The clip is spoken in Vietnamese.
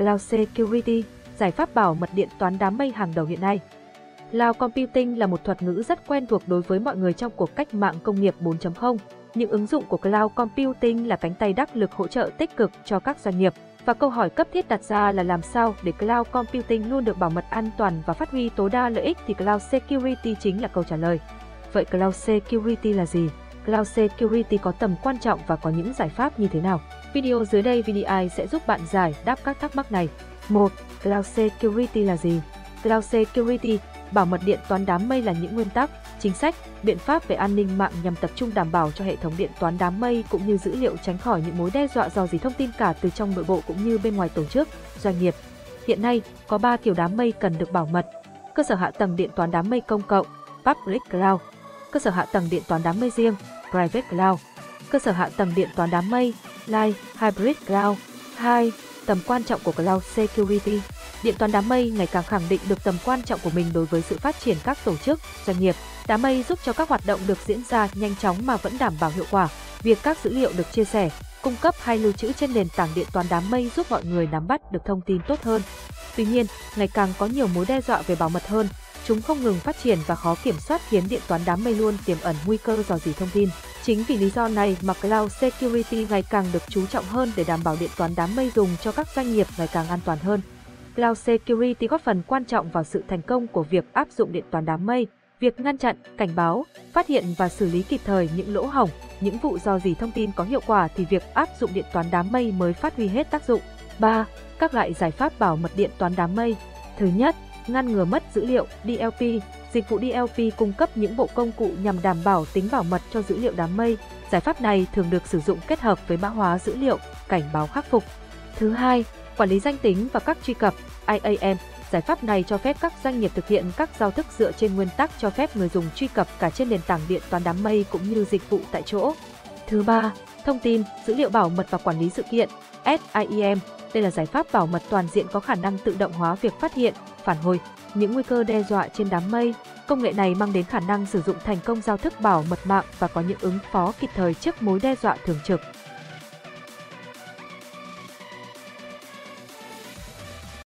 Cloud Security, giải pháp bảo mật điện toán đám mây hàng đầu hiện nay. Cloud Computing là một thuật ngữ rất quen thuộc đối với mọi người trong cuộc cách mạng công nghiệp 4.0. Những ứng dụng của Cloud Computing là cánh tay đắc lực hỗ trợ tích cực cho các doanh nghiệp. Và câu hỏi cấp thiết đặt ra là làm sao để Cloud Computing luôn được bảo mật an toàn và phát huy tối đa lợi ích thì Cloud Security chính là câu trả lời. Vậy Cloud Security là gì? Cloud Security có tầm quan trọng và có những giải pháp như thế nào? Video dưới đây VDI sẽ giúp bạn giải đáp các thắc mắc này. 1. Cloud Security là gì? Cloud Security, bảo mật điện toán đám mây là những nguyên tắc, chính sách, biện pháp về an ninh mạng nhằm tập trung đảm bảo cho hệ thống điện toán đám mây cũng như dữ liệu tránh khỏi những mối đe dọa do dỉ thông tin cả từ trong nội bộ cũng như bên ngoài tổ chức, doanh nghiệp. Hiện nay, có 3 kiểu đám mây cần được bảo mật. Cơ sở hạ tầng điện toán đám mây công cộng, Public Cloud. Cơ sở hạ tầng điện toán đám mây riêng, Private Cloud. Cơ sở hạ tầng điện toán đám mây, Live Hybrid Cloud. 2. Tầm quan trọng của Cloud Security Điện toán đám mây ngày càng khẳng định được tầm quan trọng của mình đối với sự phát triển các tổ chức, doanh nghiệp. Đám mây giúp cho các hoạt động được diễn ra nhanh chóng mà vẫn đảm bảo hiệu quả. Việc các dữ liệu được chia sẻ, cung cấp hay lưu trữ trên nền tảng điện toán đám mây giúp mọi người nắm bắt được thông tin tốt hơn. Tuy nhiên, ngày càng có nhiều mối đe dọa về bảo mật hơn, chúng không ngừng phát triển và khó kiểm soát khiến điện toán đám mây luôn tiềm ẩn nguy cơ dò dỉ thông tin. Chính vì lý do này mà Cloud Security ngày càng được chú trọng hơn để đảm bảo điện toán đám mây dùng cho các doanh nghiệp ngày càng an toàn hơn. Cloud Security góp phần quan trọng vào sự thành công của việc áp dụng điện toán đám mây, việc ngăn chặn, cảnh báo, phát hiện và xử lý kịp thời những lỗ hổng, những vụ do dỉ thông tin có hiệu quả thì việc áp dụng điện toán đám mây mới phát huy hết tác dụng. 3. Các loại giải pháp bảo mật điện toán đám mây. Thứ nhất, ngăn ngừa mất dữ liệu DLP. Dịch vụ DLP cung cấp những bộ công cụ nhằm đảm bảo tính bảo mật cho dữ liệu đám mây. Giải pháp này thường được sử dụng kết hợp với mã hóa dữ liệu, cảnh báo khắc phục. Thứ hai, quản lý danh tính và các truy cập IAM. Giải pháp này cho phép các doanh nghiệp thực hiện các giao thức dựa trên nguyên tắc cho phép người dùng truy cập cả trên nền tảng điện toán đám mây cũng như dịch vụ tại chỗ. Thứ ba, thông tin, dữ liệu bảo mật và quản lý sự kiện SIEM. Đây là giải pháp bảo mật toàn diện có khả năng tự động hóa việc phát hiện, phản hồi những nguy cơ đe dọa trên đám mây. Công nghệ này mang đến khả năng sử dụng thành công giao thức bảo mật mạng và có những ứng phó kịp thời trước mối đe dọa thường trực.